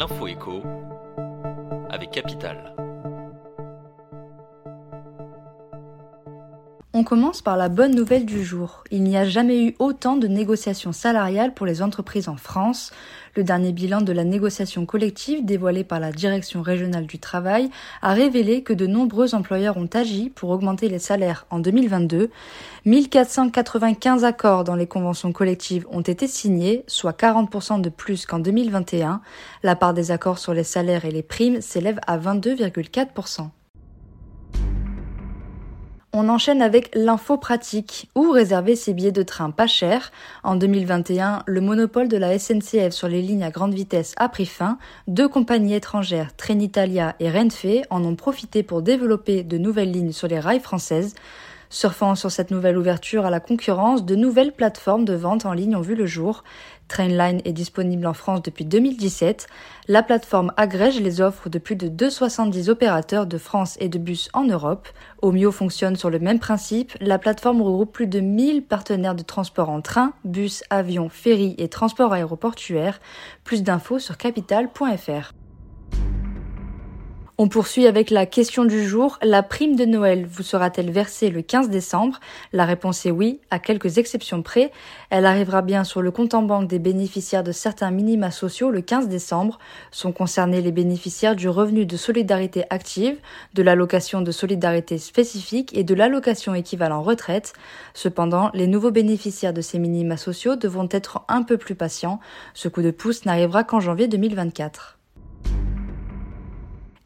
l'info écho avec Capital. On commence par la bonne nouvelle du jour. Il n'y a jamais eu autant de négociations salariales pour les entreprises en France. Le dernier bilan de la négociation collective dévoilé par la Direction régionale du travail a révélé que de nombreux employeurs ont agi pour augmenter les salaires en 2022. 1495 accords dans les conventions collectives ont été signés, soit 40% de plus qu'en 2021. La part des accords sur les salaires et les primes s'élève à 22,4%. On enchaîne avec l'info pratique. Où réserver ses billets de train pas chers En 2021, le monopole de la SNCF sur les lignes à grande vitesse a pris fin. Deux compagnies étrangères, Trenitalia et Renfe, en ont profité pour développer de nouvelles lignes sur les rails françaises. Surfant sur cette nouvelle ouverture à la concurrence, de nouvelles plateformes de vente en ligne ont vu le jour. Trainline est disponible en France depuis 2017. La plateforme agrège les offres de plus de 270 opérateurs de France et de bus en Europe. Omio fonctionne sur le même principe. La plateforme regroupe plus de 1000 partenaires de transport en train, bus, avion, ferry et transport aéroportuaire. Plus d'infos sur capital.fr. On poursuit avec la question du jour. La prime de Noël vous sera-t-elle versée le 15 décembre? La réponse est oui, à quelques exceptions près. Elle arrivera bien sur le compte en banque des bénéficiaires de certains minima sociaux le 15 décembre. Sont concernés les bénéficiaires du revenu de solidarité active, de l'allocation de solidarité spécifique et de l'allocation équivalent retraite. Cependant, les nouveaux bénéficiaires de ces minima sociaux devront être un peu plus patients. Ce coup de pouce n'arrivera qu'en janvier 2024.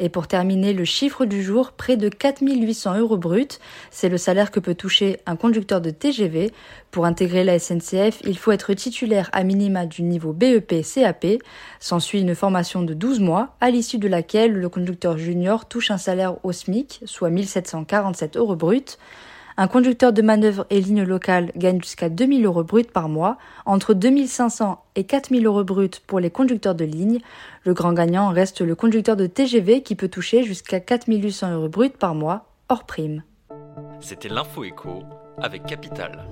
Et pour terminer, le chiffre du jour, près de 4800 euros bruts. C'est le salaire que peut toucher un conducteur de TGV. Pour intégrer la SNCF, il faut être titulaire à minima du niveau BEP-CAP. S'ensuit une formation de 12 mois, à l'issue de laquelle le conducteur junior touche un salaire au SMIC, soit 1747 euros bruts. Un conducteur de manœuvre et ligne locale gagne jusqu'à 2000 euros bruts par mois, entre 2500 et 4000 euros bruts pour les conducteurs de ligne. Le grand gagnant reste le conducteur de TGV qui peut toucher jusqu'à 4800 euros bruts par mois, hors prime. C'était l'info écho avec Capital.